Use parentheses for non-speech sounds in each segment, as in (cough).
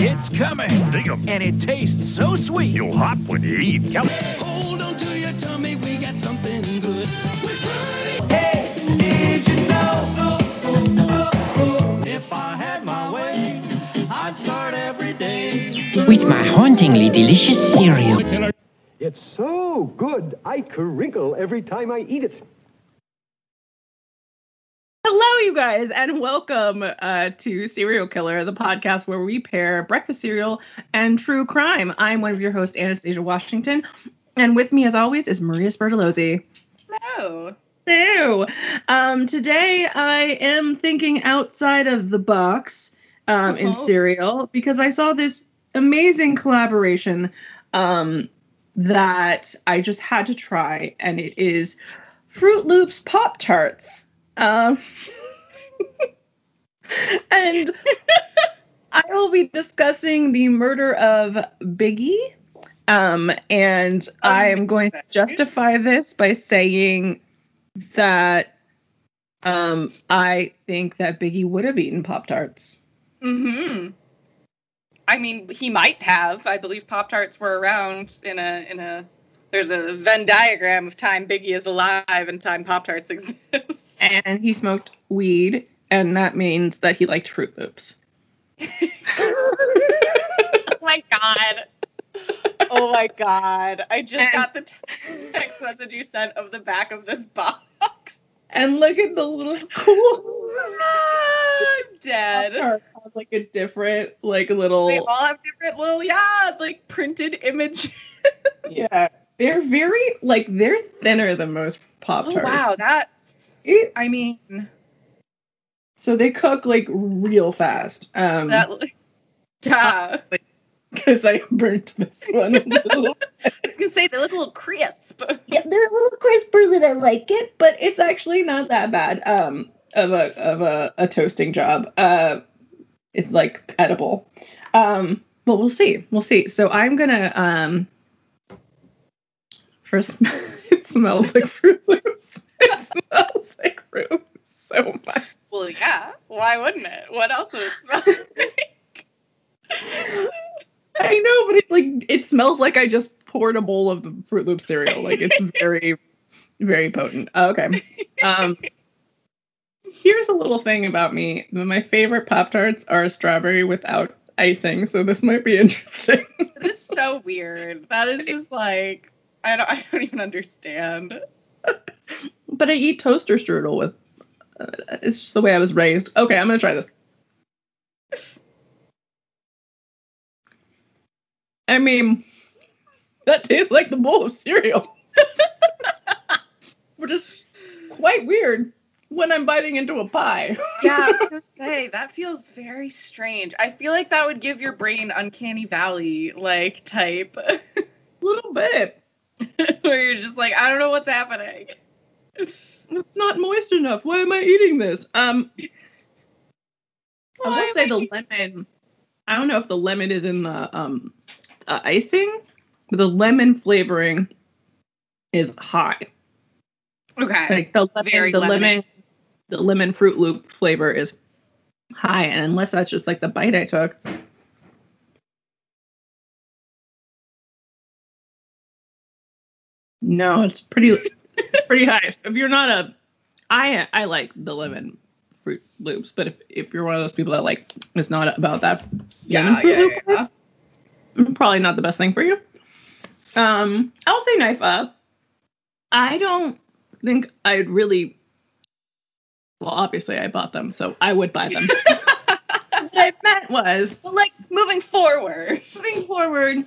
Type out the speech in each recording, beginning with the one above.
It's coming. And it tastes so sweet. You'll hot when you eat. Come- Hold on to your tummy, we got something good. Hey, did you know? If I had my way, I'd start every day. with my hauntingly delicious cereal. It's so good, I crinkle every time I eat it. Hello, you guys, and welcome uh, to Serial Killer, the podcast where we pair breakfast cereal and true crime. I'm one of your hosts, Anastasia Washington, and with me, as always, is Maria Spertolozzi. Hello. Hello. Um, today, I am thinking outside of the box um, in Oh. cereal because I saw this amazing collaboration um, that I just had to try, and it is Fruit Loops Pop Tarts. Um, and I will be discussing the murder of Biggie. Um, and I am going to justify this by saying that um, I think that Biggie would have eaten Pop Tarts. hmm I mean, he might have. I believe Pop Tarts were around in a in a. There's a Venn diagram of time Biggie is alive and time Pop Tarts (laughs) exist. And he smoked weed, and that means that he liked Fruit Loops. (laughs) oh my god. Oh my god. I just And- got the text message you sent of the back of this box. And look at the little cool dead. Has like a different, like little. They all have different little, yeah, like printed images. Yeah, they're very like they're thinner than most Pop Oh, Tarts. wow, that's. I mean, So they cook like real fast. Um, that. Yeah. because I burnt this one. a (laughs) little. I was gonna say they look a little crisp. (laughs) yeah, they're a little crisper than I like it, but it's actually not that bad. Um, of a of a, a toasting job. Uh, it's like edible. Um, but we'll see. We'll see. So I'm gonna um. First, (laughs) it smells like Fruit Loops. It smells like fruit so much. Well, yeah. Why wouldn't it? What else would it smell (laughs) like? I know, but it like it smells like I just poured a bowl of the Fruit Loop cereal. Like it's (laughs) very, very potent. Okay. Um here's a little thing about me. My favorite Pop Tarts are strawberry without icing, so this might be (laughs) interesting. That is so weird. That is just like I don't. I don't even understand. but I eat toaster strudel with Uh, it's just the way I was raised. Okay, I'm gonna try this. I mean, that tastes like the bowl of cereal. (laughs) Which is quite weird when I'm biting into a pie. (laughs) Yeah, I say that feels very strange. I feel like that would give your brain uncanny valley like type, A (laughs) little bit. where you're just like, I don't know what's happening. It's not moist enough. Why am I eating this? Um, I will say I the lemon. I don't know if the lemon is in the um uh, icing, but the lemon flavoring is high. Okay. Like the lemon, Very the lemony. lemon, the lemon Fruit Loop flavor is high, and unless that's just like the bite I took. No, it's pretty (laughs) pretty high. So if you're not a, I I like the lemon fruit loops, but if if you're one of those people that like it's not about that lemon Yeah, fruit yeah, loop, yeah. mm, probably not the best thing for you. Um, I'll say knife up. I don't think I'd really. Well, obviously I bought them, so I would buy them. (laughs) (laughs) what I meant was like moving forward. moving forward.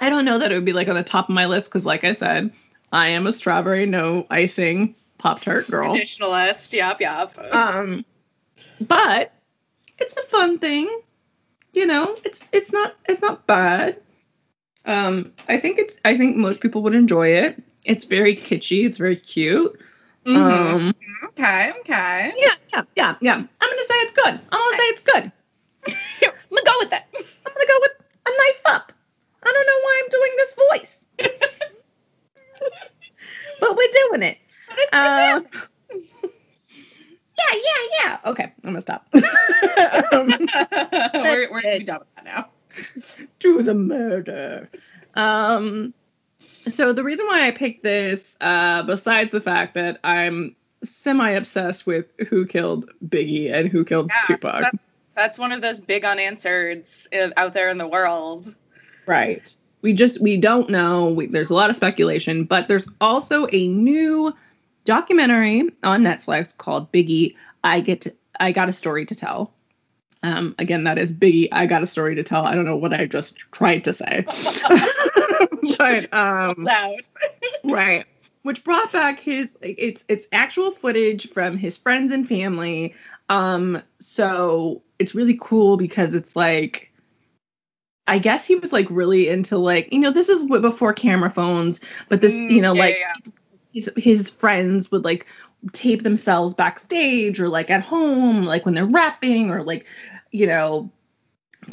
I don't know that it would be like on the top of my list because, like I said, I am a strawberry no icing pop tart girl. Traditionalist. Yep. Yep. Um, but it's a fun thing. You know, it's it's not it's not bad. Um, I think it's I think most people would enjoy it. It's very kitschy. It's very cute. Mhm. Um, okay. Okay. yeah, yeah, yeah, yeah. I'm gonna say it's good. I'm gonna say it's good. (laughs) Here, let's go with that. I'm gonna go with a knife up. I don't know why I'm doing this voice, (laughs) but we're doing it. Um, yeah, yeah, yeah. Okay, I'm gonna stop. (laughs) um, (laughs) we're, we're done with that now. (laughs) to the murder. Um, so the reason why I picked this, uh, besides the fact that I'm semi obsessed with who killed Biggie and who killed Yeah, Tupac, that- That's one of those big unanswereds uh, out there in the world. right? We just we don't know. We, there's a lot of speculation, but there's also a new documentary on Netflix called Biggie. I get to, I got a story to tell. Um, again, that is Biggie. I got a story to tell. I don't know what I just tried to say, (laughs) (laughs) but um, Loud. (laughs) right which brought back his it's it's actual footage from his friends and family um so it's really cool because it's like i guess he was like really into like you know this is before camera phones but this Mm, you know yeah, like yeah, his his friends would like tape themselves backstage or like at home like when they're rapping or like you know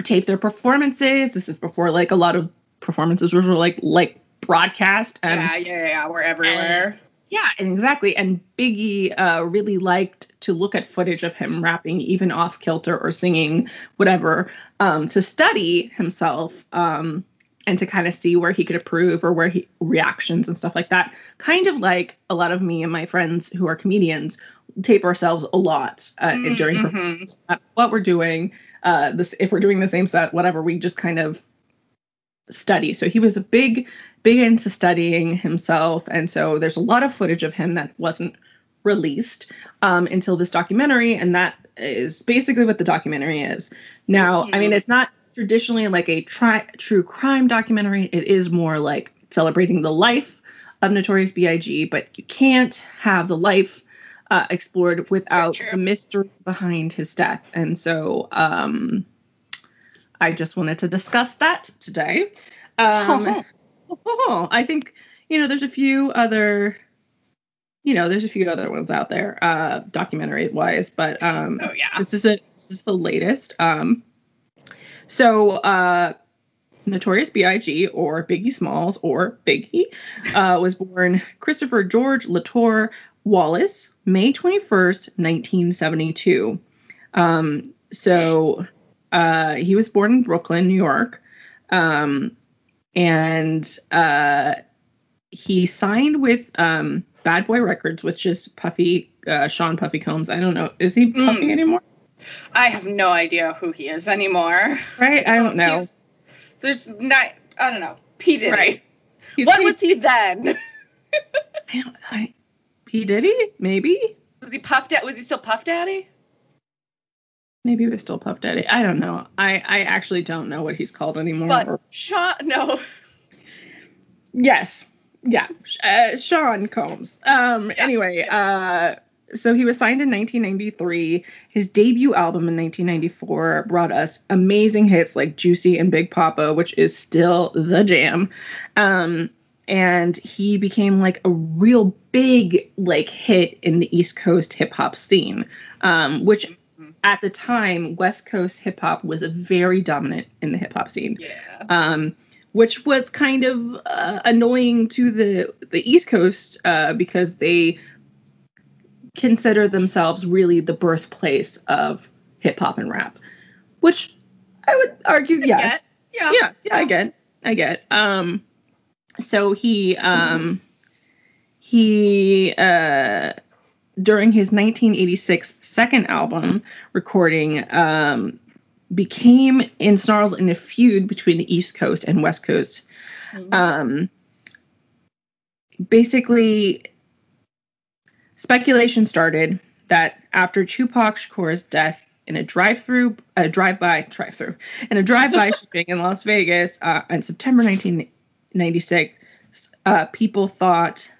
tape their performances this is before like a lot of performances were like like broadcast and yeah, yeah, yeah, yeah, We're everywhere. Yeah, exactly. And Biggie uh, really liked to look at footage of him rapping, even off kilter or singing, whatever, um, to study himself um, and to kind of see where he could improve or where he reactions and stuff like that. Kind of like a lot of me and my friends who are comedians tape ourselves a lot uh, Mm, during mhm. performance. What we're doing, uh, this if we're doing the same set, whatever, we just kind of study. So he was a big, big into studying himself, and so there's a lot of footage of him that wasn't released um, until this documentary, and that is basically what the documentary is. Now, I mean, it's not traditionally like a tri- true crime documentary. It is more like celebrating the life of Notorious B.I.G., but you can't have the life uh, explored without the mystery behind his death, and so. Um, I just wanted to discuss that today. Um, I think you know there's a few other, you know, there's a few other ones out there, uh, documentary wise, but um, Oh yeah. this is it. This is the latest. Um, so uh, Notorious B.I.G. or Biggie Smalls or Biggie uh, was born Christopher George Latore Wallace, May 21st, 1972. Um, so uh, he was born in Brooklyn, New York. Um, and uh, he signed with um, Bad Boy Records, which is Puffy, uh, Sean Puffy Combs. I don't know. Is he Puffy Mm. anymore? I have no idea who he is anymore. Right? I don't know. He's- there's not. I don't know. P Diddy. Right. He's What pretty- was he then? (laughs) I don't, I, P. Diddy? Maybe? Was he Puff Daddy? Was he still Puff Daddy? Maybe it was still Puff Daddy. I don't know. I, I actually don't know what he's called anymore. But or- Sean, no. Yes. Yeah. Uh, Sean Combs. Um, anyway, uh, so he was signed in 1993. His debut album in 1994 brought us amazing hits like Juicy and Big Poppa, which is still the jam. Um, and he became like a real big like hit in the East Coast hip hop scene, um, which at the time West Coast hip hop was very dominant in the hip hop scene Yeah. um, which was kind of uh, annoying to the the East Coast uh, because they consider themselves really the birthplace of hip hop and rap, which I would argue yes, Yeah. yeah, yeah, I get, I get. Um, so he um, he uh, during his 1986 second album recording um, became ensnarled in a feud between the East Coast and West Coast. Um, basically, speculation started that after Tupac Shakur's death in a drive-through, a drive-by, drive-through, in a drive-by (laughs) shooting in Las Vegas uh, in September 1996, uh, people thought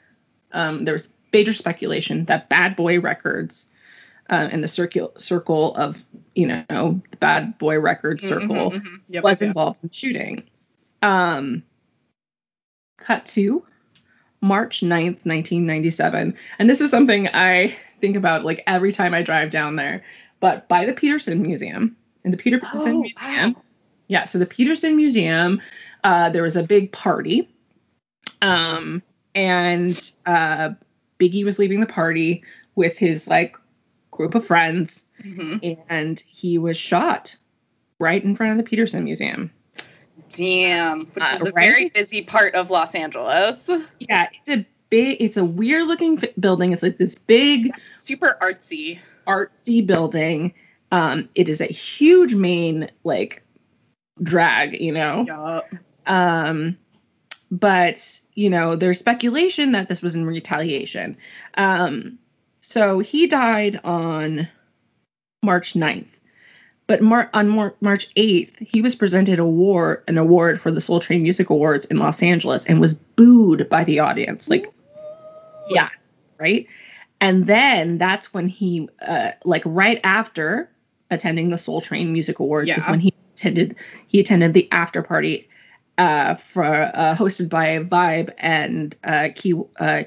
um, there was major speculation that Bad Boy Records uh, in the circle circle of you know the Bad Boy Records circle Mhm, mhm. Yep, was yep. involved in shooting. Um, cut to March 9th, 1997. And this is something I think about like every time I drive down there. But by the Petersen Museum, in the Petersen Oh, Museum, wow. yeah, so the Petersen Museum, uh, there was a big party. Um, and uh, Biggie was leaving the party with his like group of friends Mhm. and he was shot right in front of the Petersen Museum. Damn, which Uh, is a right? very busy part of Los Angeles. Yeah, it's a big, it's a weird looking f- building. It's like this big Super artsy. artsy building. Um, it is a huge main like drag, you know. Yup. Um, but you know, there's speculation that this was in retaliation. Um, so he died on March 9th. But Mar- on Mar- March 8th, he was presented award an award for the Soul Train Music Awards in Los Angeles and was booed by the audience. Like, yeah, right. And then that's when he, uh, like, right after attending the Soul Train Music Awards, is when he attended he attended the after party uh, for uh, hosted by Vibe and uh, Key uh,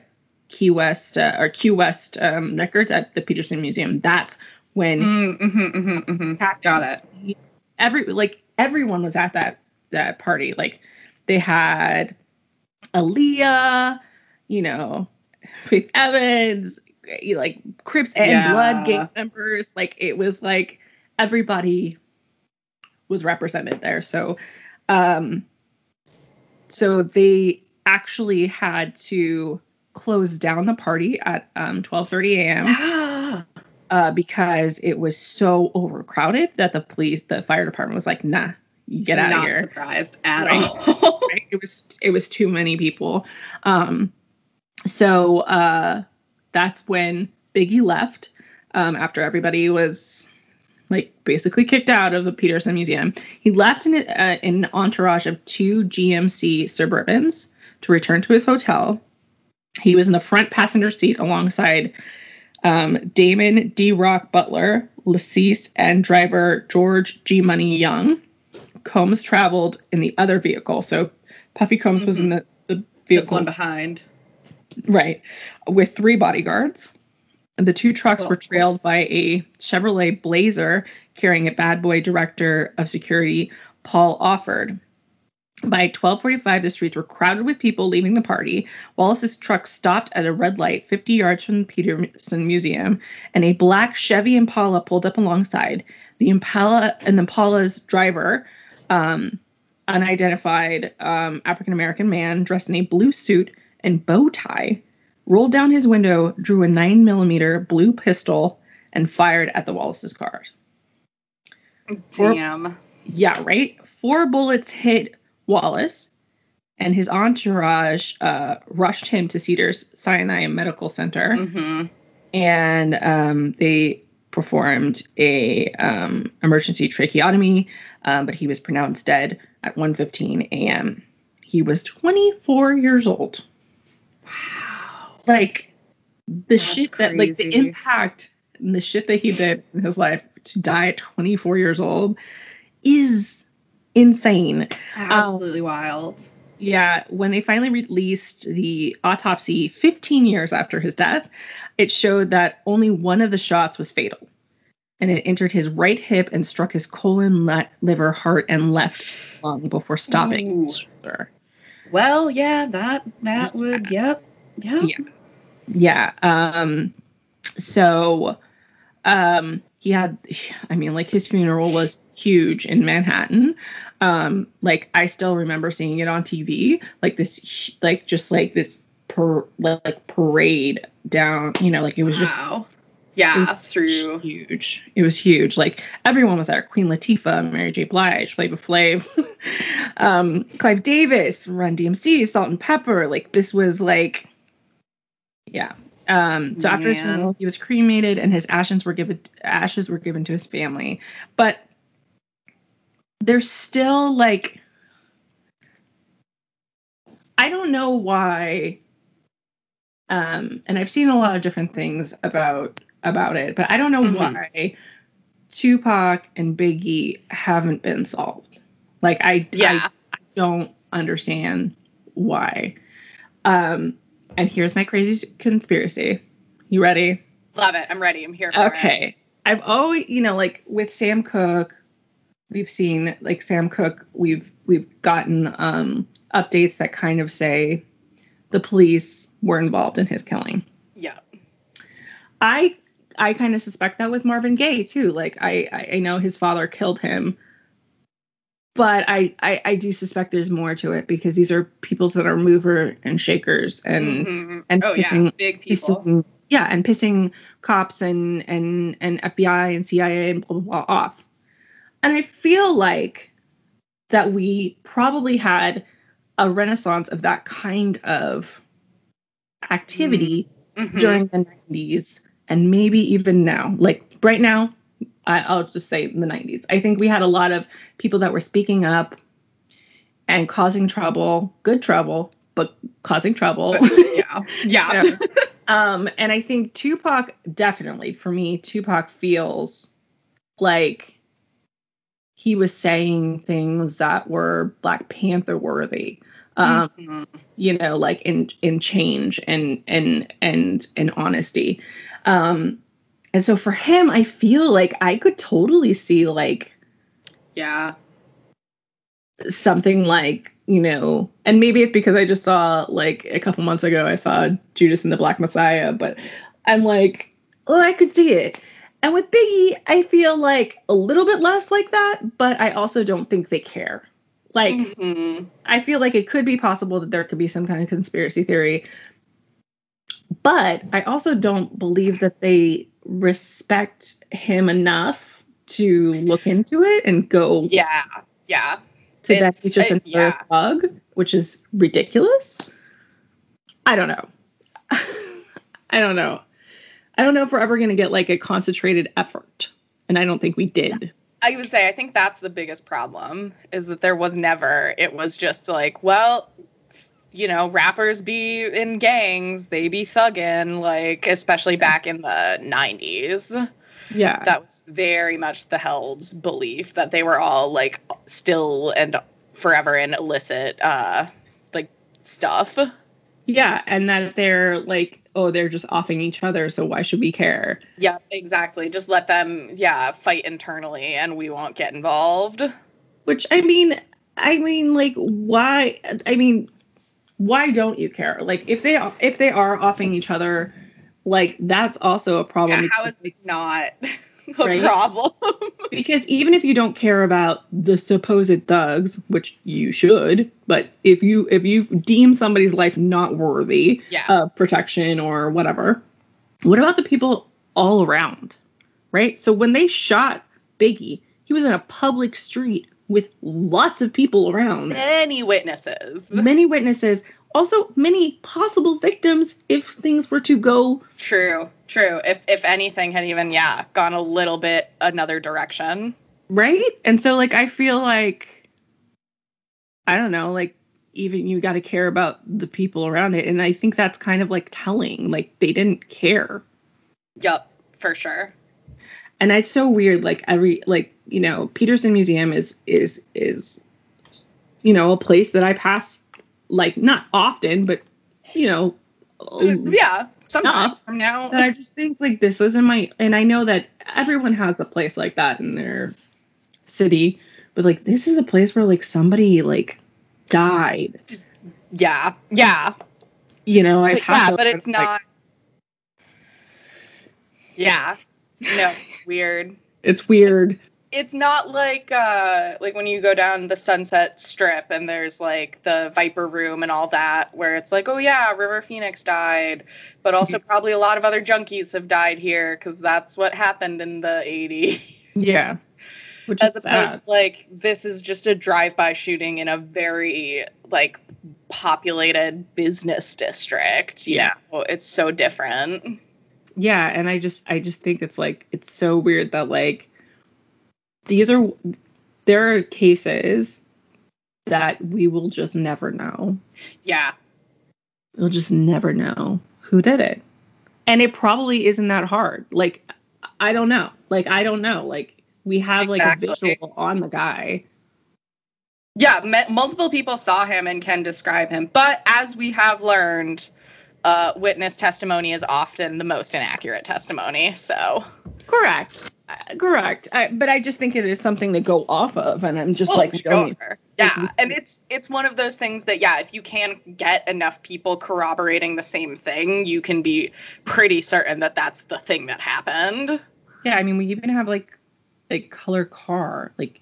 Key West uh, or Qwest um, Records at the Petersen Museum. That's when Mm, mhm, mhm, mhm. Got it. Every like everyone was at that that party. Like they had Aaliyah, you know, Faith Evans, like Crips and Yeah. Blood gang members. Like it was like everybody was represented there. So, um, so they actually had to close down the party at um 12:30 a.m Ah. uh, because it was so overcrowded that the police, the fire department was like, "Nah, get out of Not here." surprised at Right. all. (laughs) Right? It was it was too many people. Um, so uh, that's when Biggie left um, after everybody was like basically kicked out of the Petersen Museum. He left in uh, an entourage of two GMC Suburbans to return to his hotel. He was in the front passenger seat alongside um, Damon D-Roc Butler, Lil' Cease, and driver George G. Money Young. Combs traveled in the other vehicle. So Puffy Combs was in the, the The vehicle one behind. Right. With three bodyguards. And the two trucks were trailed by a Chevrolet Blazer carrying a bad boy director of security, Paul Offord. By 1245, the streets were crowded with people leaving the party. Wallace's truck stopped at a red light 50 yards from the Petersen Museum, and a black Chevy Impala pulled up alongside. The Impala and Impala's driver, um, unidentified um, African American man dressed in a blue suit and bow tie, rolled down his window, drew a 9 millimeter blue pistol, and fired at the Wallace's cars. Or- Damn. Yeah, right? Four bullets hit Wallace, and his entourage uh, rushed him to Cedars Sinai Medical Center, hmm and um, they performed a um, emergency tracheotomy, um, but he was pronounced dead at 1:15 a.m. He was 24 years old. Wow! Like the That's shit that, like the impact and the shit that he did in his life to die at 24 years old is insane. Absolutely wild. Yeah, when they finally released the autopsy 15 years after his death, it showed that only one of the shots was fatal. And it entered his right hip and struck his colon, le- liver, heart, and left lung before stopping. his shoulder. Well, yeah, that that would. Yep. Yep. Yeah. Yeah. Um, so um, he had, I mean, like his funeral was huge in Manhattan. Um, like I still remember seeing it on TV, like this, like just like this per like parade down, you know, like it was just Wow. Yeah, was through. huge. It was huge. Like everyone was there. Queen Latifah, Mary J. Blige, Flavor Flav, (laughs) um, Clive Davis, Run DMC, Salt-N-Pepa. Like this was like, yeah. Um, so after his funeral, he was cremated, and his ashes were given ashes were given to his family. But there's still like, I don't know why. Um, and I've seen a lot of different things about about it, but I don't know Mhm. why Tupac and Biggie haven't been solved. Like I, Yeah. I don't understand why. Um, and here's my crazy conspiracy. You ready? Love it. I'm ready. I'm here for it. Okay. I've always, you know, like with Sam Cooke, we've seen like Sam Cooke, we've we've gotten um updates that kind of say the police were involved in his killing. Yeah. I I kind of suspect that with Marvin Gaye too. Like I- I know his father killed him but I, I I do suspect there's more to it because these are people that are mover and shakers and Mhm. and oh yeah, pissing- big people. pissing, yeah, and pissing cops and and and FBI and CIA and blah blah blah off. And I feel like that we probably had a renaissance of that kind of activity Mhm. during the 90s and maybe even now. Like right now, I, I'll just say in the 90s. I think we had a lot of people that were speaking up and causing trouble, good trouble, but causing trouble. (laughs) yeah, yeah. (laughs) Um, and I think Tupac definitely, for me, Tupac feels like he was saying things that were Black Panther worthy. Um, Mhm. you know, like in in change and and and and honesty. Um, and so for him, I feel like I could totally see like yeah. something like you know and maybe it's because i just saw like a couple months ago i saw judas and the black messiah but i'm like oh i could see it and with biggie i feel like a little bit less like that but i also don't think they care like Mhm. i feel like it could be possible that there could be some kind of conspiracy theory but i also don't believe that they respect him enough to look into it and go Yeah, yeah. to that he's just another yeah. thug, which is ridiculous. I don't know. (laughs) I don't know. I don't know if we're ever going to get like a concentrated effort, and I don't think we did. I would say I think that's the biggest problem is that there was never. It was just like, well, you know, rappers be in gangs, they be thugging, like especially back in the '90s. Yeah, That was very much the held belief that they were all like still and forever in illicit, uh, like stuff. yeah, and that they're like, oh, they're just offing each other, so why should we care? Yeah, exactly. Just let them, yeah, fight internally, and we won't get involved. Which I mean, I mean, like, why? I mean, why don't you care? Like, if they if they are offing each other, like that's also a problem. Yeah, how is it not (laughs) a Right? problem? (laughs) because even if you don't care about the supposed thugs which you should but if you if you deem somebody's life not worthy Yeah. of protection or whatever what about the people all around right so when they shot biggie he was in a public street with lots of people around Many witnesses? many witnesses also many possible victims if things were to go True, true. If if anything had even yeah gone a little bit another direction. right and so like i feel like i don't know like even you got to care about the people around it and i think that's kind of like telling like they didn't care Yep, for sure. And it's so weird like every like you know petersen museum is is is you know a place that i pass like not often but you know mm, yeah, sometimes from now. that I just think like this was in my and I know that everyone has a place like that in their city, but like this is a place where like somebody like died. yeah, yeah, You know, I yeah, but it's not. yeah, no, weird. it's weird. it's not like uh like when you go down the sunset strip and there's like the viper room and all that where it's like oh yeah river phoenix died but also (laughs) probably a lot of other junkies have died here because that's what happened in the 80s Yeah. (laughs) Which as is opposed sad. to like this is just a drive-by shooting in a very like populated business district you Yeah. know it's so different Yeah, and I just I just think it's like it's so weird that like these are there are cases that we will just never know. yeah We'll just never know who did it. And it probably isn't that hard. Like I don't know. Like I don't know. Like we have like a visual on the guy. Yeah, multiple people saw him and can describe him. But as we have learned, uh, witness testimony is often the most inaccurate testimony. So, Correct. Uh, correct. I, but I just think it is something to go off of and I'm just Oh, like sure. yeah, and it's it's one of those things that yeah, if you can get enough people corroborating the same thing, you can be pretty certain that that's the thing that happened. Yeah, I mean we even have like like color car. Like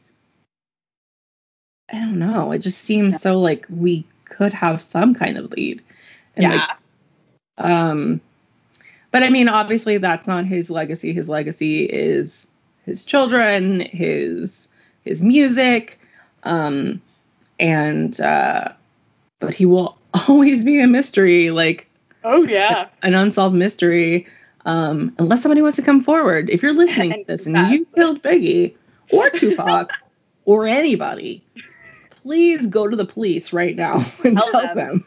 I don't know. It just seems so like we could have some kind of lead. And yeah. like um but I mean obviously that's not his legacy. His legacy is his children, his his music, um and uh but he will (laughs) always be a mystery like oh yeah. an unsolved mystery um unless somebody wants to come forward. If you're listening to this and you killed Biggie or Tupac or anybody, please go to the police right now (laughs) and Tell tell them.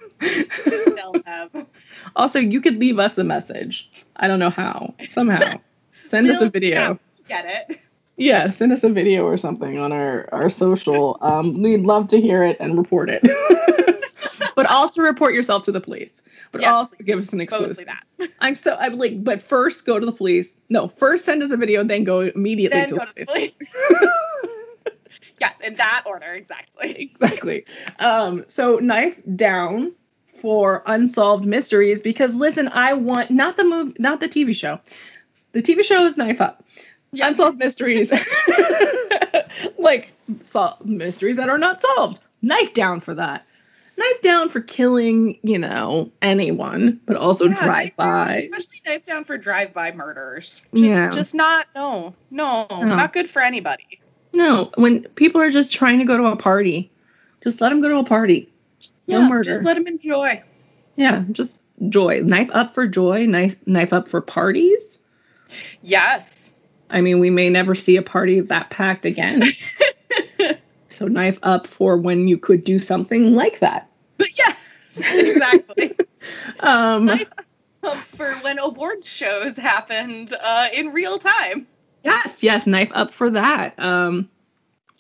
Also, you could leave us a message. I don't know how. Somehow. Send us a video. Get it? Yeah, send us a video or something on our, our social. Um, we'd love to hear it and report it. (laughs) but also report yourself to the police. But Yes. also give us an exclusive. I'm so I'm like, but first go to the police. No, first send us a video, then go immediately Then to go the to police. police. (laughs) yes, in that order, exactly. exactly. Um, so knife down for unsolved mysteries because listen, I want not the movie, not the TV show. The TV show is knife up. Yeah. Unsolved mysteries, (laughs) like sol- mysteries that are not solved. Knife down for that. Knife down for killing, you know, anyone, but also Yeah, drive by. Especially knife down for drive-by murders. Just, Yeah. just not. No, no, No. not good for anybody. No, when people are just trying to go to a party, just let them go to a party. No Yeah, murder. Just let them enjoy. Yeah, just joy. Knife up for joy. Knife knife up for parties. Yes. I mean, we may never see a party that packed again. (laughs) so knife up for when you could do something like that. But yeah, exactly. (laughs) Um, Knife Um, for when awards shows happened uh, in real time. yes, yes, knife up for that. Um,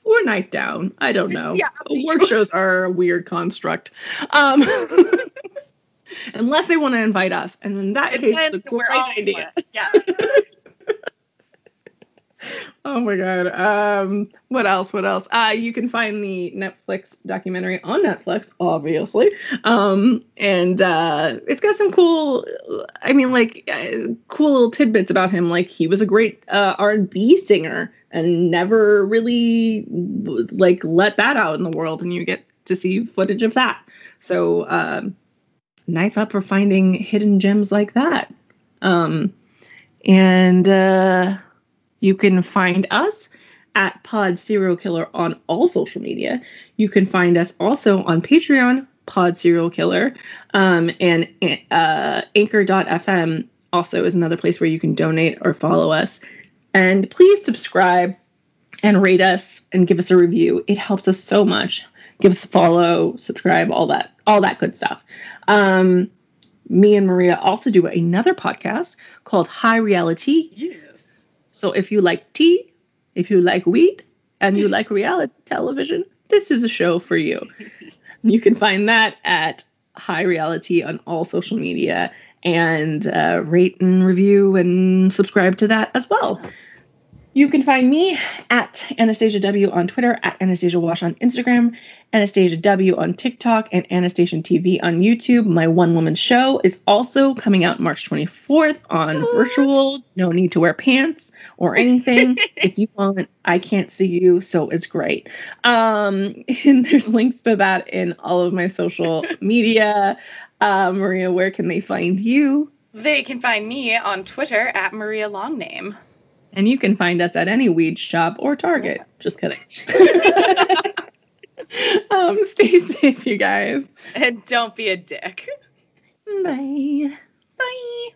or night down. I don't know. Yeah, Award shows are a weird construct. Um, (laughs) unless they want to invite us, and in that And case, then the great idea. Yeah. (laughs) Oh my god. Um what else? What else? Uh you can find the Netflix documentary on Netflix, obviously. Um and uh it's got some cool I mean like uh, cool little tidbits about him like he was a great uh R&B singer and never really like let that out in the world and you get to see footage of that. So um knife up for finding hidden gems like that. Um and uh you can find us at Pod Serial Killer on all social media. You can find us also on Patreon, Pod Serial Killer, um, and uh, Anchor.fm also is another place where you can donate or follow us. And please subscribe and rate us and give us a review. It helps us so much. Give us a follow, subscribe, all that, all that good stuff. Um, me and Maria also do another podcast called High Reality. Yes. So if you like tea, if you like weed, and you like reality television, this is a show for you. (laughs) You can find that at High Reality on all social media and uh, rate and review and subscribe to that as well. You can find me at Anastasia W on Twitter, at Anastasia Wash on Instagram, Anastasia W on TikTok, and Anastasia TV on YouTube. My one woman show is also coming out March 24th on What? virtual. No need to wear pants or anything. (laughs) if you want, I can't see you, so it's great. Um, (laughs) and there's links to that in all of my social media. Uh, Maria, where can they find you? They can find me on Twitter at Maria Longname. And you can find us at any weed shop or Target. Just kidding. (laughs) (laughs) um, stay safe, you guys. And don't be a dick. Bye. Bye.